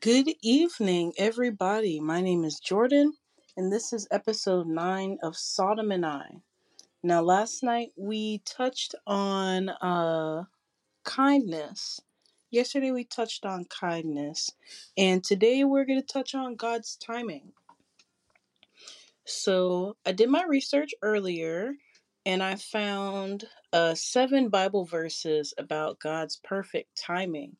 Good evening, everybody. My name is Jordan, and this is episode 9 of Sodom and I. Now, last night we touched on uh, kindness. Yesterday we touched on kindness, and today we're going to touch on God's timing. So, I did my research earlier and I found uh, seven Bible verses about God's perfect timing.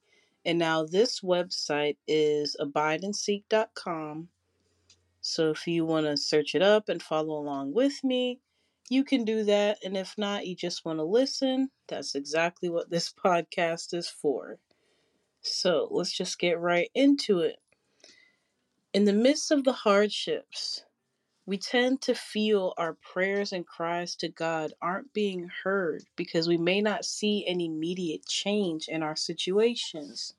And now this website is abideandseek.com. So if you want to search it up and follow along with me, you can do that. And if not, you just want to listen, that's exactly what this podcast is for. So let's just get right into it. In the midst of the hardships, we tend to feel our prayers and cries to God aren't being heard because we may not see any immediate change in our situations.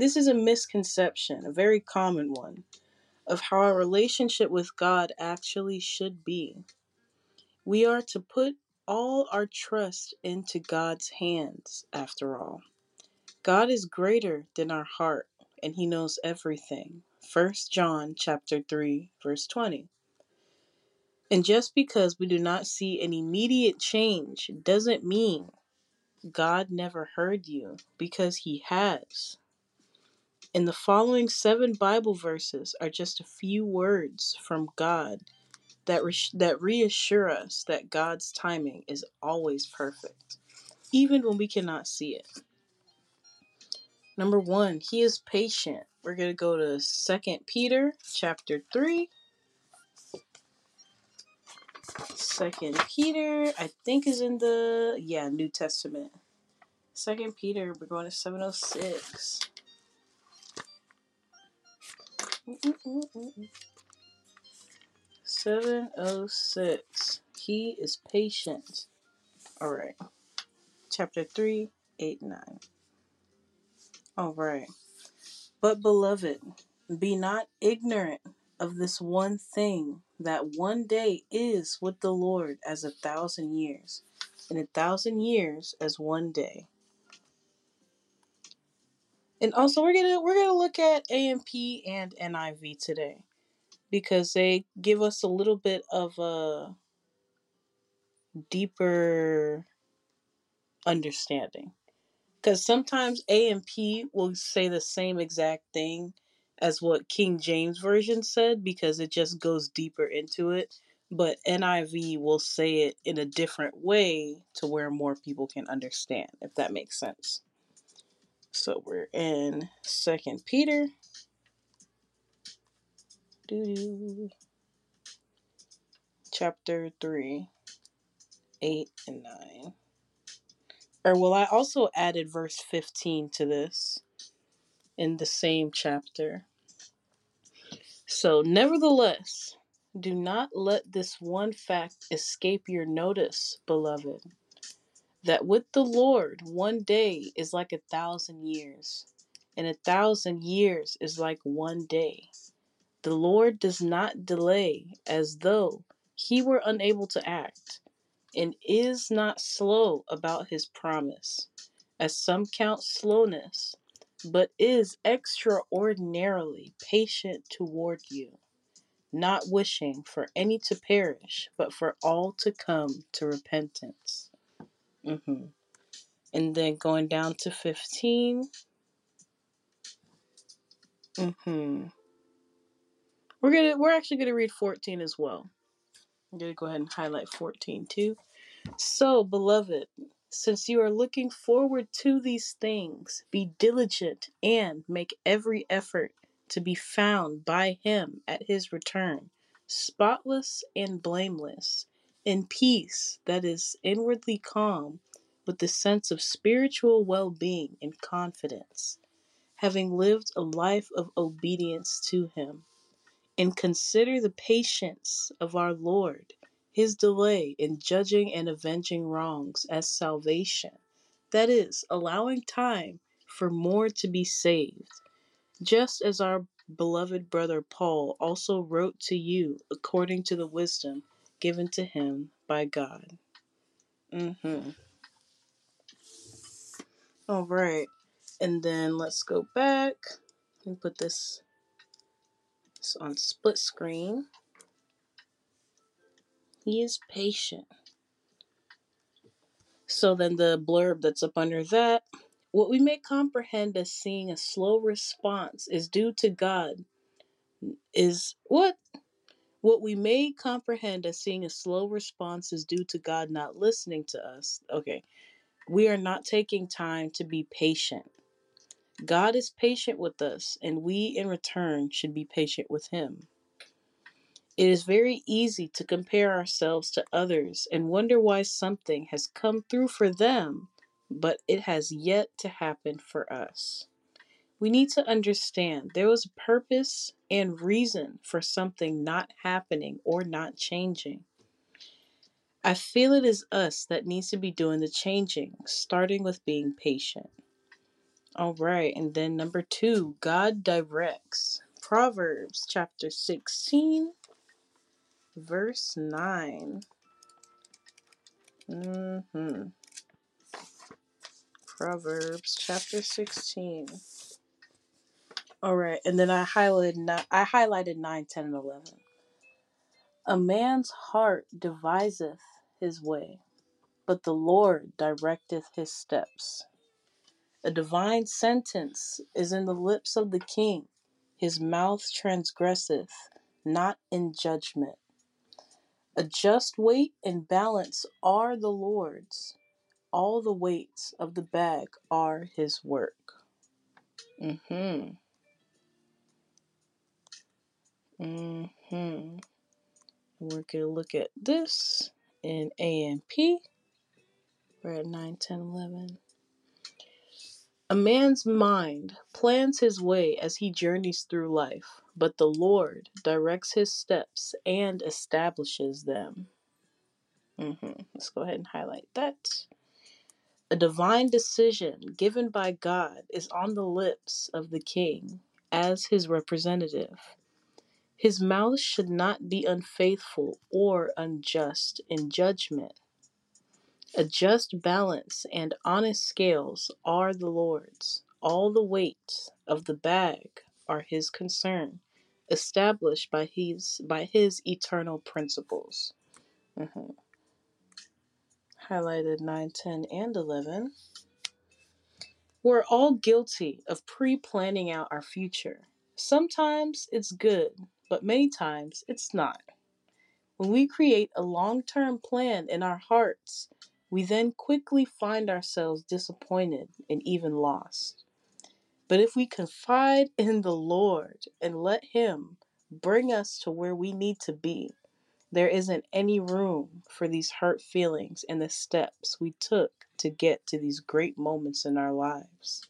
This is a misconception, a very common one, of how our relationship with God actually should be. We are to put all our trust into God's hands, after all. God is greater than our heart, and he knows everything. 1 John chapter 3, verse 20. And just because we do not see an immediate change doesn't mean God never heard you, because He has. And the following seven Bible verses are just a few words from God that, re- that reassure us that God's timing is always perfect, even when we cannot see it. Number one, He is patient. We're going to go to Second Peter chapter 3 Second Peter, I think, is in the yeah New Testament. Second Peter, we're going to seven oh six. Seven oh six. He is patient. All right. Chapter three, eight, nine. All right. But beloved, be not ignorant of this one thing that one day is with the Lord as a thousand years, and a thousand years as one day. And also we're gonna we're gonna look at AMP and NIV today because they give us a little bit of a deeper understanding. Because sometimes AMP will say the same exact thing as what King James Version said because it just goes deeper into it. But NIV will say it in a different way to where more people can understand, if that makes sense. So we're in Second Peter. Chapter 3, 8 and 9. Or well, I also added verse 15 to this in the same chapter. So, nevertheless, do not let this one fact escape your notice, beloved, that with the Lord one day is like a thousand years, and a thousand years is like one day. The Lord does not delay as though he were unable to act, and is not slow about his promise, as some count slowness, but is extraordinarily patient toward you, not wishing for any to perish, but for all to come to repentance. Hmm And then going down to 15. hmm We're gonna we're actually gonna read 14 as well. I'm gonna go ahead and highlight 14 too. So, beloved, since you are looking forward to these things, be diligent and make every effort to be found by him at his return, spotless and blameless, in peace that is inwardly calm, with the sense of spiritual well being and confidence, having lived a life of obedience to him and consider the patience of our Lord, his delay in judging and avenging wrongs as salvation, that is, allowing time for more to be saved, just as our beloved brother Paul also wrote to you according to the wisdom given to him by God. Mm-hmm. All right. And then let's go back and put this, this on split screen. He is patient. So then the blurb that's up under that what we may comprehend as seeing a slow response is due to God is what what we may comprehend as seeing a slow response is due to God not listening to us. Okay. We are not taking time to be patient. God is patient with us, and we in return should be patient with Him. It is very easy to compare ourselves to others and wonder why something has come through for them, but it has yet to happen for us. We need to understand there was a purpose and reason for something not happening or not changing. I feel it is us that needs to be doing the changing, starting with being patient. All right, and then number two, God directs. Proverbs chapter 16 verse 9. hmm Proverbs chapter 16. All right, and then I highlighted I highlighted 9, 10, and 11. A man's heart deviseth his way, but the Lord directeth his steps. A divine sentence is in the lips of the king. His mouth transgresseth not in judgment. A just weight and balance are the Lord's. All the weights of the bag are his work. Mm-hmm. Mm-hmm. Mm-hmm. We're gonna look at this in AMP. We're at 9, 10, 11. A man's mind plans his way as he journeys through life, but the Lord directs his steps and establishes them. Mm-hmm. Let's go ahead and highlight that. A divine decision given by God is on the lips of the king as his representative. His mouth should not be unfaithful or unjust in judgment. A just balance and honest scales are the Lord's. All the weights of the bag are his concern, established by his by his eternal principles. Mhm. Highlighted 9, 10, and 11. We're all guilty of pre planning out our future. Sometimes it's good, but many times it's not. When we create a long term plan in our hearts, we then quickly find ourselves disappointed and even lost. But if we confide in the Lord and let Him bring us to where we need to be, there isn't any room for these hurt feelings and the steps we took to get to these great moments in our lives.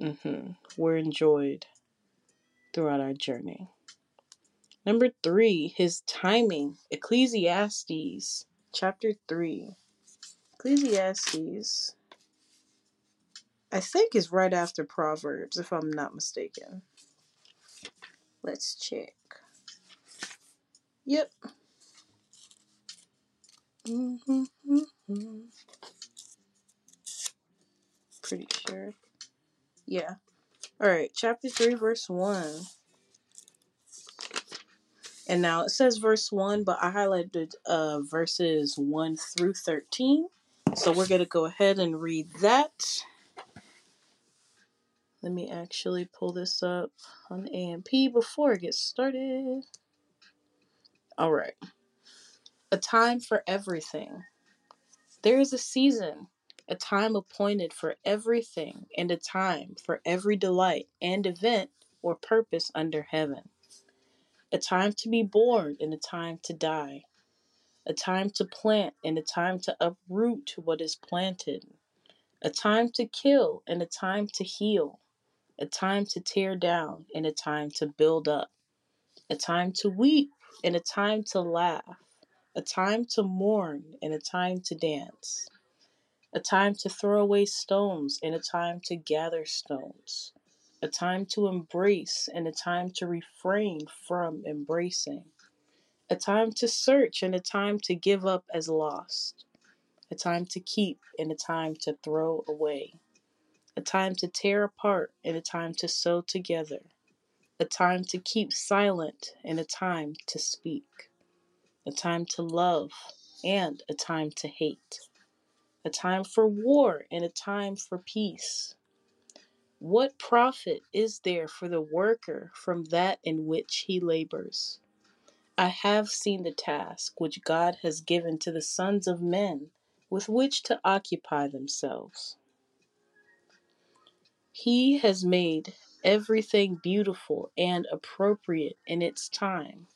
Mm-hmm. We're enjoyed throughout our journey. Number three, his timing. Ecclesiastes chapter 3. Ecclesiastes, I think, is right after Proverbs, if I'm not mistaken. Let's check. Yep. Mm-hmm. Pretty sure. Yeah. All right, chapter 3, verse 1. And now it says verse 1, but I highlighted uh, verses 1 through 13. So we're going to go ahead and read that. Let me actually pull this up on AMP before it gets started. All right. A time for everything. There is a season, a time appointed for everything, and a time for every delight and event or purpose under heaven. A time to be born and a time to die. A time to plant and a time to uproot what is planted. A time to kill and a time to heal a time to tear down and a time to build up, a time to weep and a time to laugh, a time to mourn and a time to dance, a time to throw away stones and a time to gather stones, a time to embrace and a time to refrain from embracing, a time to search and a time to give up as lost, a time to keep and a time to throw away a time to tear apart and a time to sew together, a time to keep silent and a time to speak, a time to love and a time to hate, a time for war and a time for peace. What profit is there for the worker from that in which he labors? I have seen the task which God has given to the sons of men with which to occupy themselves. He has made everything beautiful and appropriate in its time.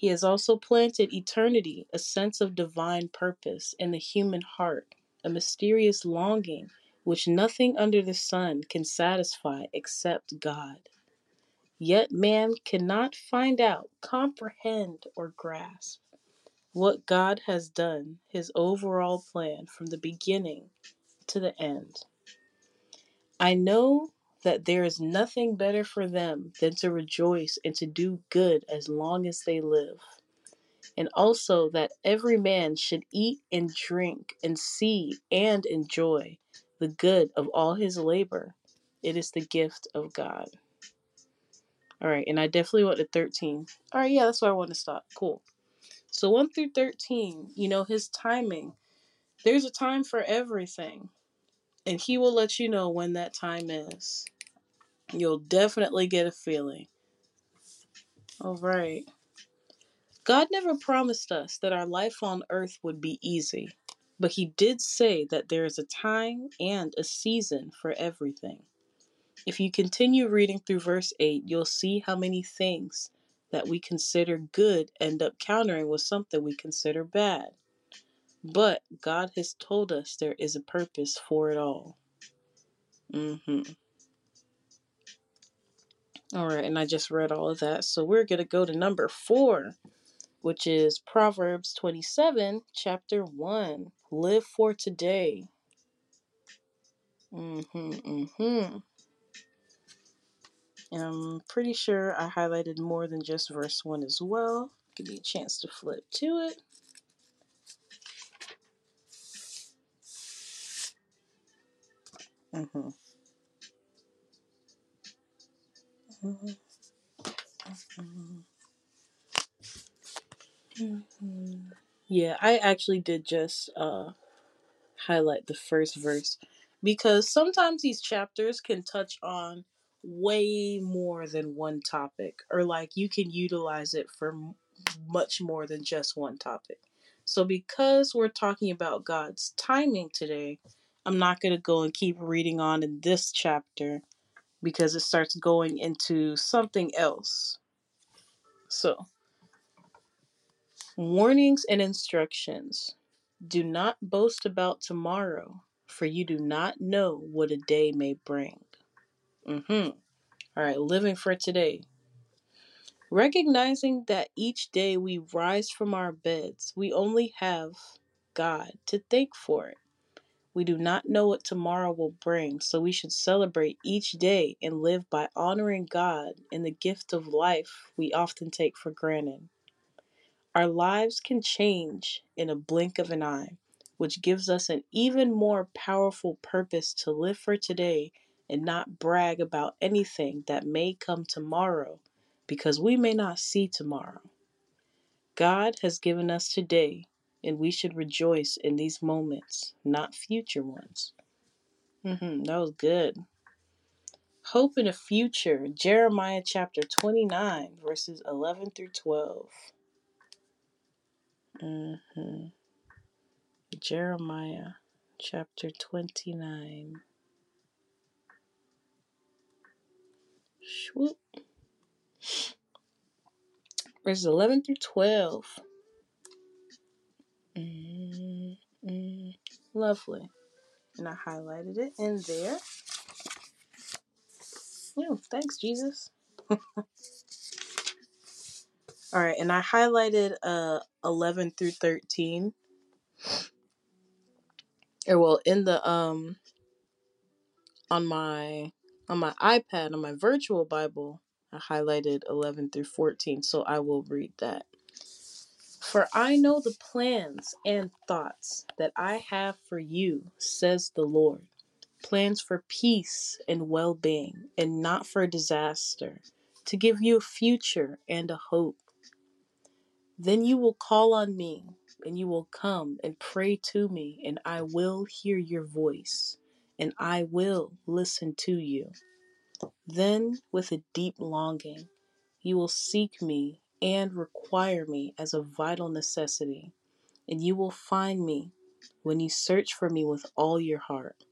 He has also planted eternity, a sense of divine purpose in the human heart, a mysterious longing which nothing under the sun can satisfy except God. Yet man cannot find out, comprehend, or grasp what God has done, his overall plan from the beginning to the end. I know that there is nothing better for them than to rejoice and to do good as long as they live. And also that every man should eat and drink and see and enjoy the good of all his labor. It is the gift of God. All right, and I definitely want the 13. All right, yeah, that's where I want to stop. Cool. So 1 through 13, you know, his timing. There's a time for everything, and he will let you know when that time is. You'll definitely get a feeling. All right. God never promised us that our life on earth would be easy, but He did say that there is a time and a season for everything. If you continue reading through verse 8, you'll see how many things that we consider good end up countering with something we consider bad. But God has told us there is a purpose for it all. Mm-hmm. All right, and I just read all of that. So we're going to go to number four, which is Proverbs 27, chapter 1. Live for today. Mm-hmm, mm-hmm. And I'm pretty sure I highlighted more than just verse 1 as well. Give me a chance to flip to it. Mm-hmm. Mm-hmm. Yeah, I actually did just uh, highlight the first verse because sometimes these chapters can touch on way more than one topic, or like you can utilize it for m- much more than just one topic. So, because we're talking about God's timing today, I'm not going to go and keep reading on in this chapter because it starts going into something else. So, warnings and instructions. Do not boast about tomorrow, for you do not know what a day may bring. Mm-hmm. All right, living for today. Recognizing that each day we rise from our beds, we only have God to thank for it. We do not know what tomorrow will bring, so we should celebrate each day and live by honoring God in the gift of life we often take for granted. Our lives can change in a blink of an eye, which gives us an even more powerful purpose to live for today and not brag about anything that may come tomorrow because we may not see tomorrow. God has given us today, and we should rejoice in these moments, not future ones. hmm that was good. Hope in a future, Jeremiah chapter 29, verses 11 through 12. hmm Jeremiah chapter 29. Swoop. Verses 11 through 12. Mm Lovely. And I highlighted it in there. Oh, thanks, Jesus. All right, and I highlighted uh 11 through 13. Or well, in the um on my on my iPad on my virtual Bible, I highlighted 11 through 14, so I will read that. For I know the plans and thoughts that I have for you, says the Lord plans for peace and well being, and not for disaster, to give you a future and a hope. Then you will call on me, and you will come and pray to me, and I will hear your voice, and I will listen to you. Then, with a deep longing, you will seek me and require me as a vital necessity, and you will find me when you search for me with all your heart.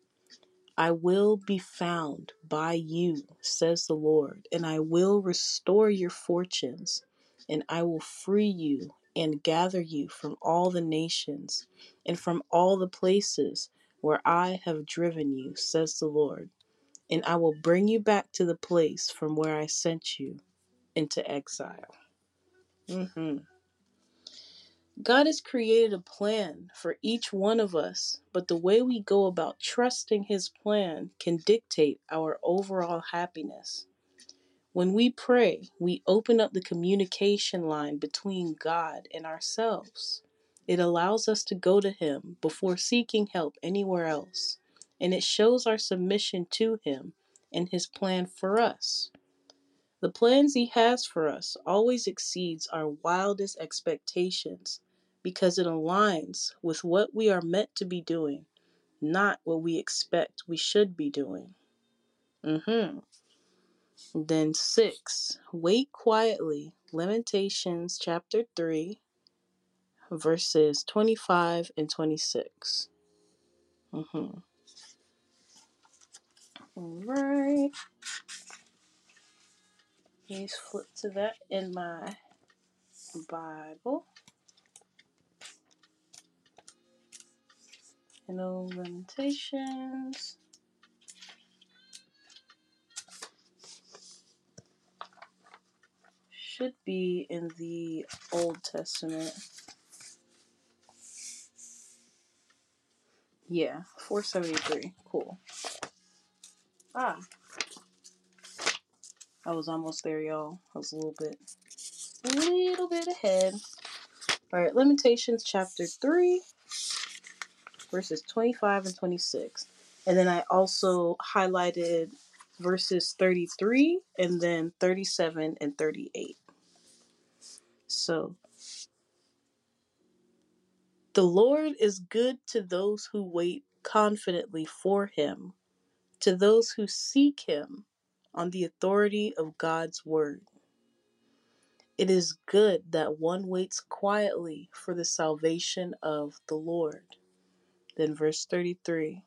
I will be found by you, says the Lord, and I will restore your fortunes, and I will free you and gather you from all the nations and from all the places where I have driven you, says the Lord, and I will bring you back to the place from where I sent you into exile. Hmm God has created a plan for each one of us, but the way we go about trusting His plan can dictate our overall happiness. When we pray, we open up the communication line between God and ourselves. It allows us to go to Him before seeking help anywhere else, and it shows our submission to Him and His plan for us. The plans He has for us always exceeds our wildest expectations because it aligns with what we are meant to be doing, not what we expect we should be doing. Mm-hmm. Then six, wait quietly. Lamentations chapter 3, verses 25 and 26. Mm-hmm. All right. Please flip to that in my Bible. You know, Lamentations. Should be in the Old Testament. Yeah, 473. Cool. Ah, I was almost there, y'all. I was a little bit, a little bit ahead. All right, Limitations chapter 3, verses 25 and 26. And then I also highlighted verses 33 and then 37 and 38. So, the Lord is good to those who wait confidently for him, to those who seek him on the authority of God's word. It is good that one waits quietly for the salvation of the Lord. Then, verse 33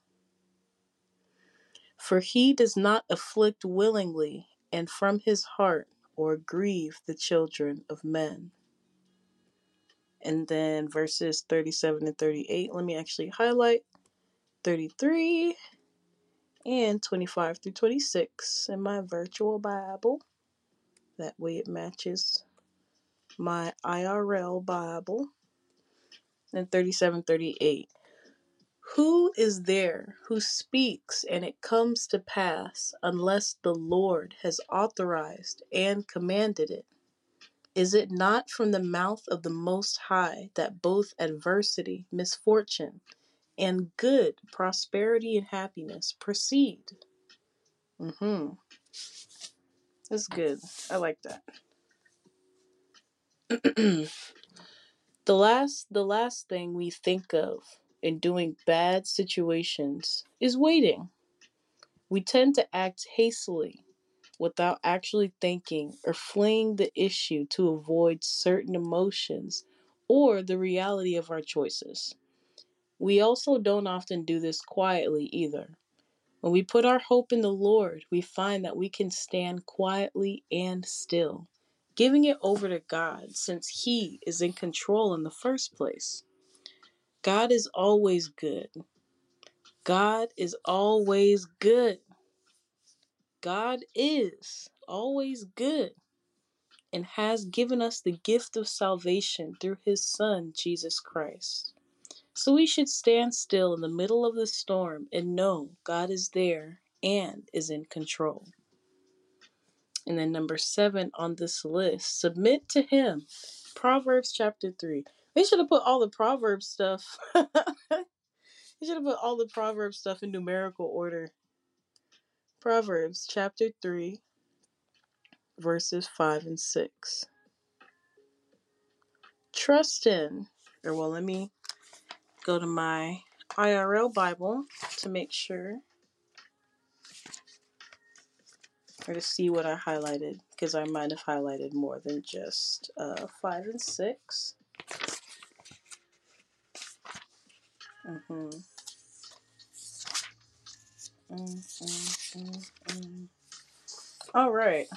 For he does not afflict willingly and from his heart or grieve the children of men. And then, verses 37 and 38, let me actually highlight 33 and 25 through 26 in my virtual Bible. That way it matches my IRL Bible. And 37 38. Who is there who speaks and it comes to pass unless the Lord has authorized and commanded it? Is it not from the mouth of the Most High that both adversity, misfortune, and good, prosperity, and happiness proceed? Mm-hmm. That's good. I like that. the last the last thing we think of in doing bad situations is waiting. We tend to act hastily without actually thinking or fleeing the issue to avoid certain emotions or the reality of our choices. We also don't often do this quietly either. When we put our hope in the Lord, we find that we can stand quietly and still, giving it over to God since He is in control in the first place. God is always good. God is always good. God is always good and has given us the gift of salvation through His Son, Jesus Christ. So we should stand still in the middle of the storm and know God is there and is in control. And then number seven on this list, submit to Him. Proverbs chapter 3. They should have put all the Proverbs stuff I should have put all the Proverbs stuff in numerical order. Proverbs chapter 3, verses 5 and 6. Trust in, or well, let me go to my IRL Bible to make sure, or to see what I highlighted, because I might have highlighted more than just uh, 5 and 6. Mm-hmm. Mm, mm, mm, mm. All right.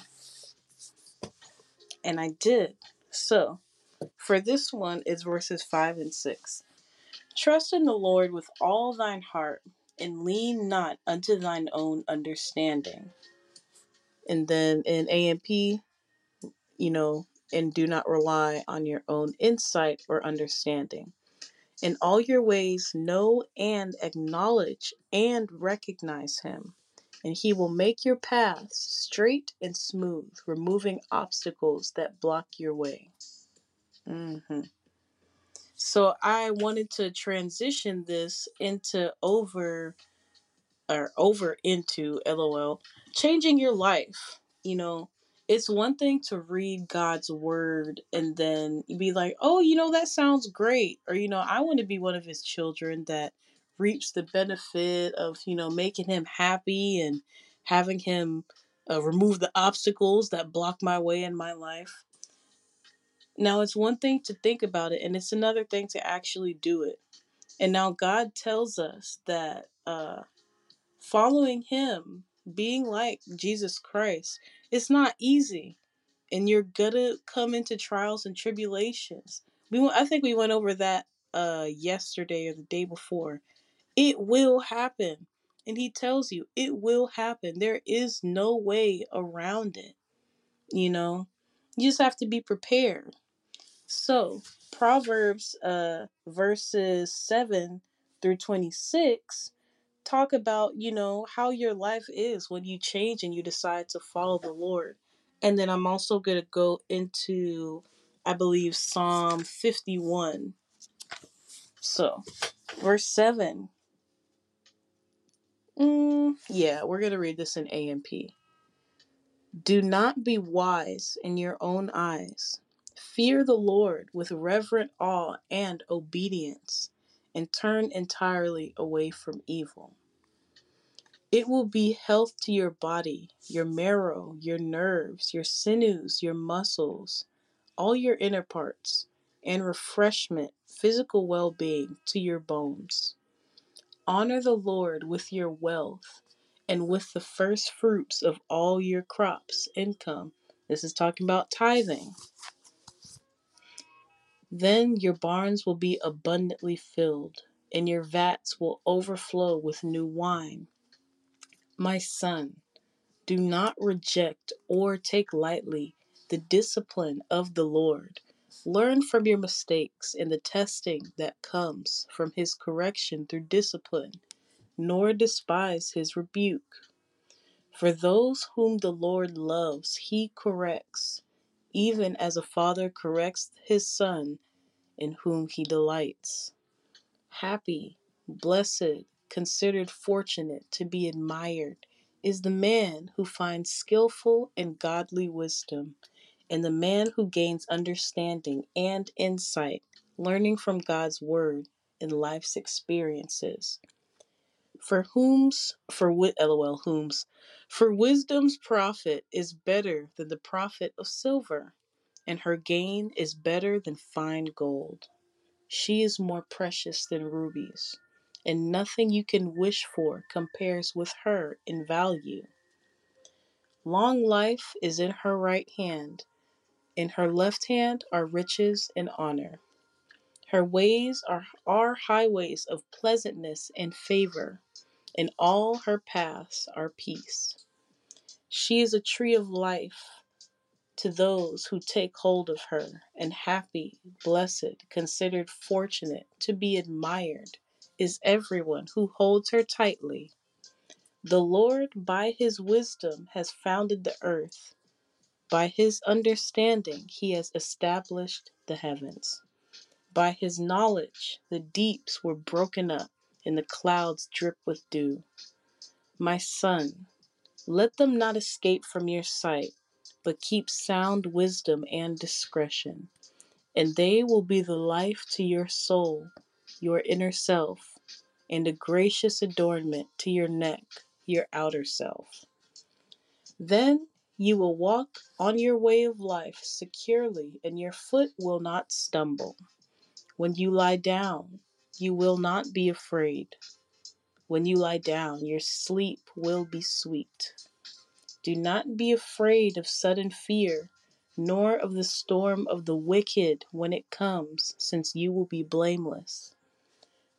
And I did. So, for this one, it's verses 5 and 6. Trust in the Lord with all thine heart, and lean not unto thine own understanding. And then in AMP, you know, and do not rely on your own insight or understanding. In all your ways, know and acknowledge and recognize him, and he will make your paths straight and smooth, removing obstacles that block your way. Mm hmm So I wanted to transition this into over or over into LOL, changing your life. You know, it's one thing to read God's word and then be like, oh, you know, that sounds great. Or, you know, I want to be one of his children that reaps the benefit of, you know, making him happy and having him uh, remove the obstacles that block my way in my life. Now, it's one thing to think about it, and it's another thing to actually do it. And now God tells us that uh, following him, being like Jesus Christ, it's not easy. And you're gonna come into trials and tribulations. We went, I think we went over that uh yesterday or the day before. It will happen. And he tells you it will happen. There is no way around it. You know? You just have to be prepared. So, Proverbs uh verses 7 through 26 talk about, you know, how your life is when you change and you decide to follow the Lord. And then I'm also going to go into, I believe, Psalm 51. So, verse 7. Mm, yeah, we're going to read this in AMP. Do not be wise in your own eyes. Fear the Lord with reverent awe and obedience, and turn entirely away from evil. It will be health to your body, your marrow, your nerves, your sinews, your muscles, all your inner parts, and refreshment, physical well being to your bones. Honor the Lord with your wealth and with the first fruits of all your crops, income. This is talking about tithing. Then your barns will be abundantly filled, and your vats will overflow with new wine. My son, do not reject or take lightly the discipline of the Lord. Learn from your mistakes and the testing that comes from his correction through discipline, nor despise his rebuke. For those whom the Lord loves, he corrects, even as a father corrects his son in whom he delights. Happy, blessed, considered fortunate to be admired is the man who finds skillful and godly wisdom, and the man who gains understanding and insight, learning from God's word and life's experiences. For whom's for wit lol whom's for wisdom's profit is better than the profit of silver, and her gain is better than fine gold. She is more precious than rubies, and nothing you can wish for compares with her in value. Long life is in her right hand, in her left hand are riches and honor. Her ways are, are highways of pleasantness and favor, and all her paths are peace. She is a tree of life to those who take hold of her, and happy, blessed, considered fortunate, to be admired, is everyone who holds her tightly. The Lord, by his wisdom, has founded the earth. By his understanding, he has established the heavens. By his knowledge, the deeps were broken up, and the clouds drip with dew. My son, let them not escape from your sight, but keep sound wisdom and discretion, and they will be the life to your soul, your inner self, and a gracious adornment to your neck, your outer self. Then you will walk on your way of life securely, and your foot will not stumble. When you lie down, you will not be afraid. When you lie down, your sleep will be sweet. Do not be afraid of sudden fear, nor of the storm of the wicked when it comes, since you will be blameless.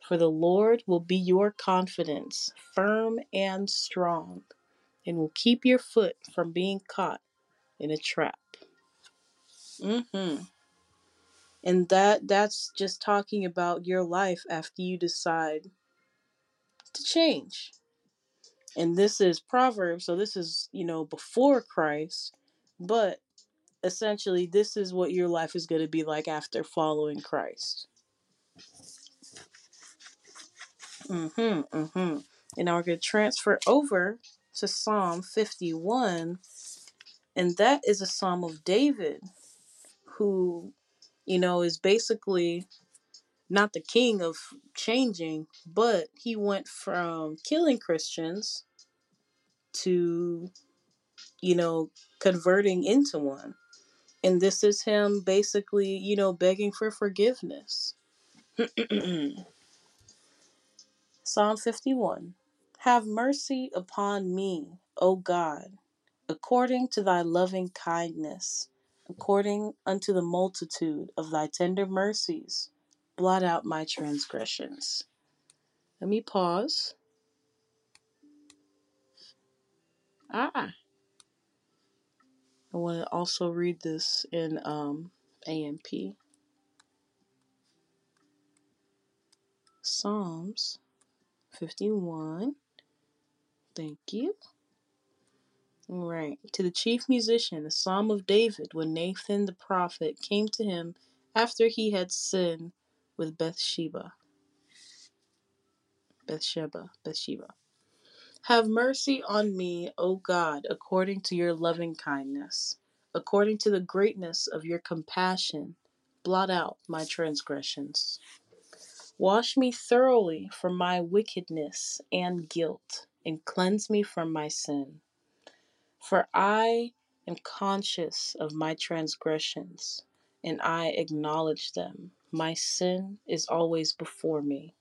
For the Lord will be your confidence, firm and strong, and will keep your foot from being caught in a trap. Mm-hmm. And that that's just talking about your life after you decide to change. And this is Proverbs, so this is, you know, before Christ, but essentially this is what your life is going to be like after following Christ. Mhm, mhm. And now we're going to transfer over to Psalm 51, and that is a psalm of David who, you know, is basically not the king of changing, but he went from killing Christians to, you know, converting into one. And this is him basically, you know, begging for forgiveness. Psalm 51 Have mercy upon me, O God, according to thy loving kindness, according unto the multitude of thy tender mercies. Blot out my transgressions. Let me pause. Ah. I want to also read this in um, AMP. Psalms 51. Thank you. Right. To the chief musician, a psalm of David when Nathan the prophet came to him after he had sinned with Bathsheba. Bathsheba. Bathsheba. Have mercy on me, O God, according to your loving kindness, according to the greatness of your compassion. Blot out my transgressions. Wash me thoroughly from my wickedness and guilt, and cleanse me from my sin. For I am conscious of my transgressions, and I acknowledge them. My sin is always before me.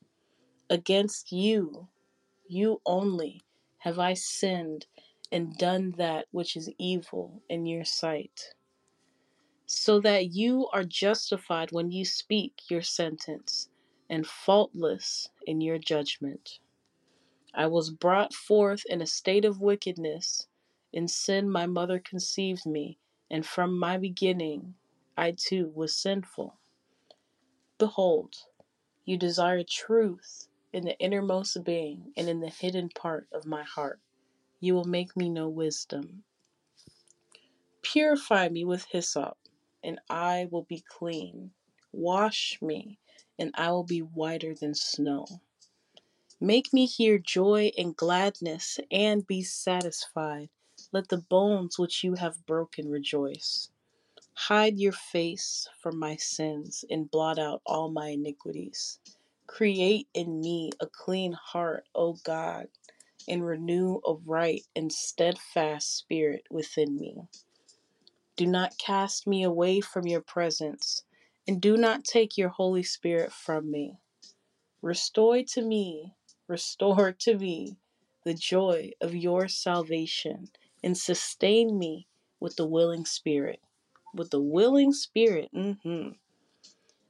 Against you, you only, have I sinned and done that which is evil in your sight, so that you are justified when you speak your sentence and faultless in your judgment. I was brought forth in a state of wickedness. In sin, my mother conceived me, and from my beginning, I too was sinful. Behold, you desire truth in the innermost being and in the hidden part of my heart. You will make me know wisdom. Purify me with hyssop, and I will be clean. Wash me, and I will be whiter than snow. Make me hear joy and gladness, and be satisfied. Let the bones which you have broken rejoice. Hide your face from my sins, and blot out all my iniquities. Create in me a clean heart, O God, and renew a right and steadfast spirit within me. Do not cast me away from your presence, and do not take your Holy Spirit from me. Restore to me, restore to me the joy of your salvation, and sustain me with the willing spirit. With the willing spirit, hmm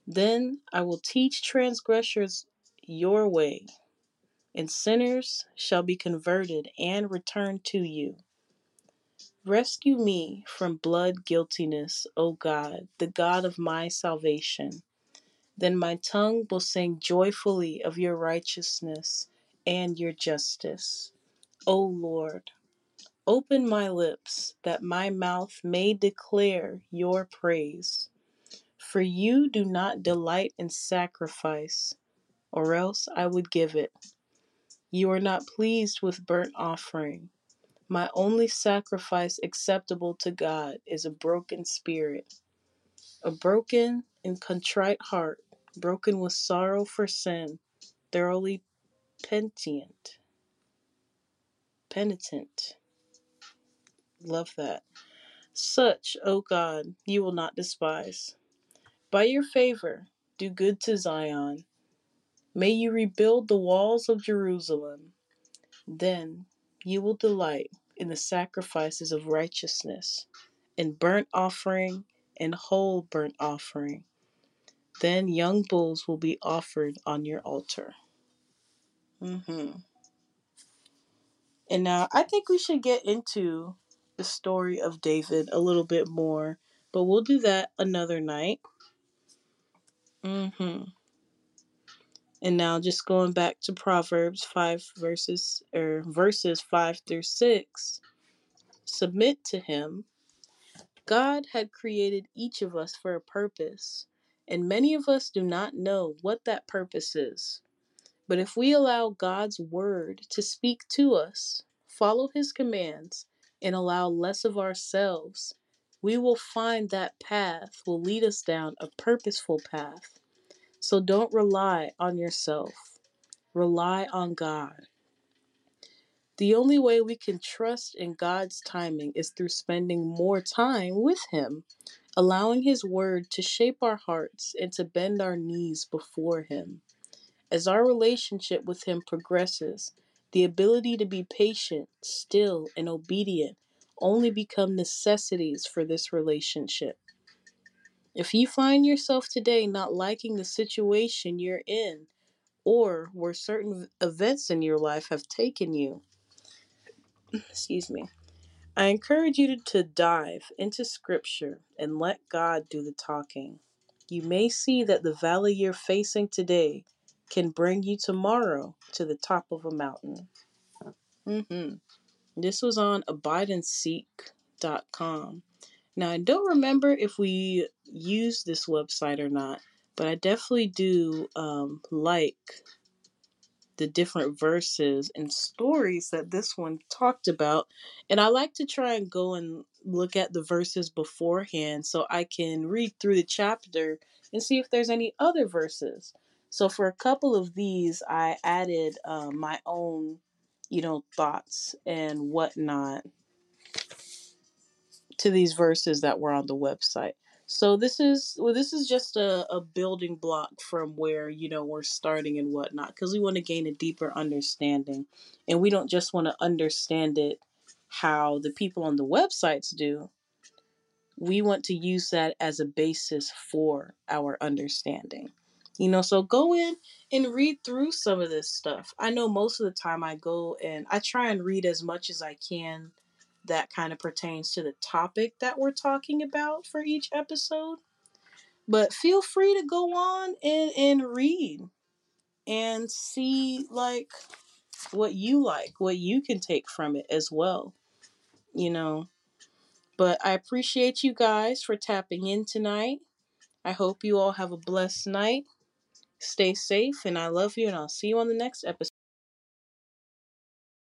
then I will teach transgressors your way, and sinners shall be converted and return to you. Rescue me from blood guiltiness, O God, the God of my salvation. Then my tongue will sing joyfully of your righteousness and your justice. O Lord, open my lips that my mouth may declare your praise. For you do not delight in sacrifice, or else I would give it. You are not pleased with burnt offering. My only sacrifice acceptable to God is a broken spirit, a broken and contrite heart, broken with sorrow for sin, thoroughly penitent. Penitent. Love that. Such, O God, you will not despise. By your favor, do good to Zion. May you rebuild the walls of Jerusalem. Then you will delight in the sacrifices of righteousness, in burnt offering and whole burnt offering. Then young bulls will be offered on your altar. Mm-hmm. And now I think we should get into the story of David a little bit more, but we'll do that another night. Mm-hmm. And now just going back to Proverbs 5 verses or verses 5 through 6. Submit to him. God had created each of us for a purpose, and many of us do not know what that purpose is. But if we allow God's word to speak to us, follow his commands, and allow less of ourselves, we will find that path will lead us down a purposeful path. So don't rely on yourself. Rely on God. The only way we can trust in God's timing is through spending more time with Him, allowing His Word to shape our hearts and to bend our knees before Him. As our relationship with Him progresses, the ability to be patient, still, and obedient only become necessities for this relationship. If you find yourself today not liking the situation you're in, or where certain events in your life have taken you, excuse me, I encourage you to dive into scripture and let God do the talking. You may see that the valley you're facing today can bring you tomorrow to the top of a mountain. Mm-hmm. This was on abideandseek.com. Now, I don't remember if we use this website or not, but I definitely do um, like the different verses and stories that this one talked about. And I like to try and go and look at the verses beforehand so I can read through the chapter and see if there's any other verses. So for a couple of these, I added um, my own, you know, thoughts and whatnot to these verses that were on the website. So this is well, this is just a, a building block from where you know we're starting and whatnot because we want to gain a deeper understanding, and we don't just want to understand it how the people on the websites do. We want to use that as a basis for our understanding. You know, so go in and read through some of this stuff. I know most of the time I go and I try and read as much as I can that kind of pertains to the topic that we're talking about for each episode. But feel free to go on and, and read and see like what you like, what you can take from it as well. You know. But I appreciate you guys for tapping in tonight. I hope you all have a blessed night. Stay safe and I love you and I'll see you on the next episode.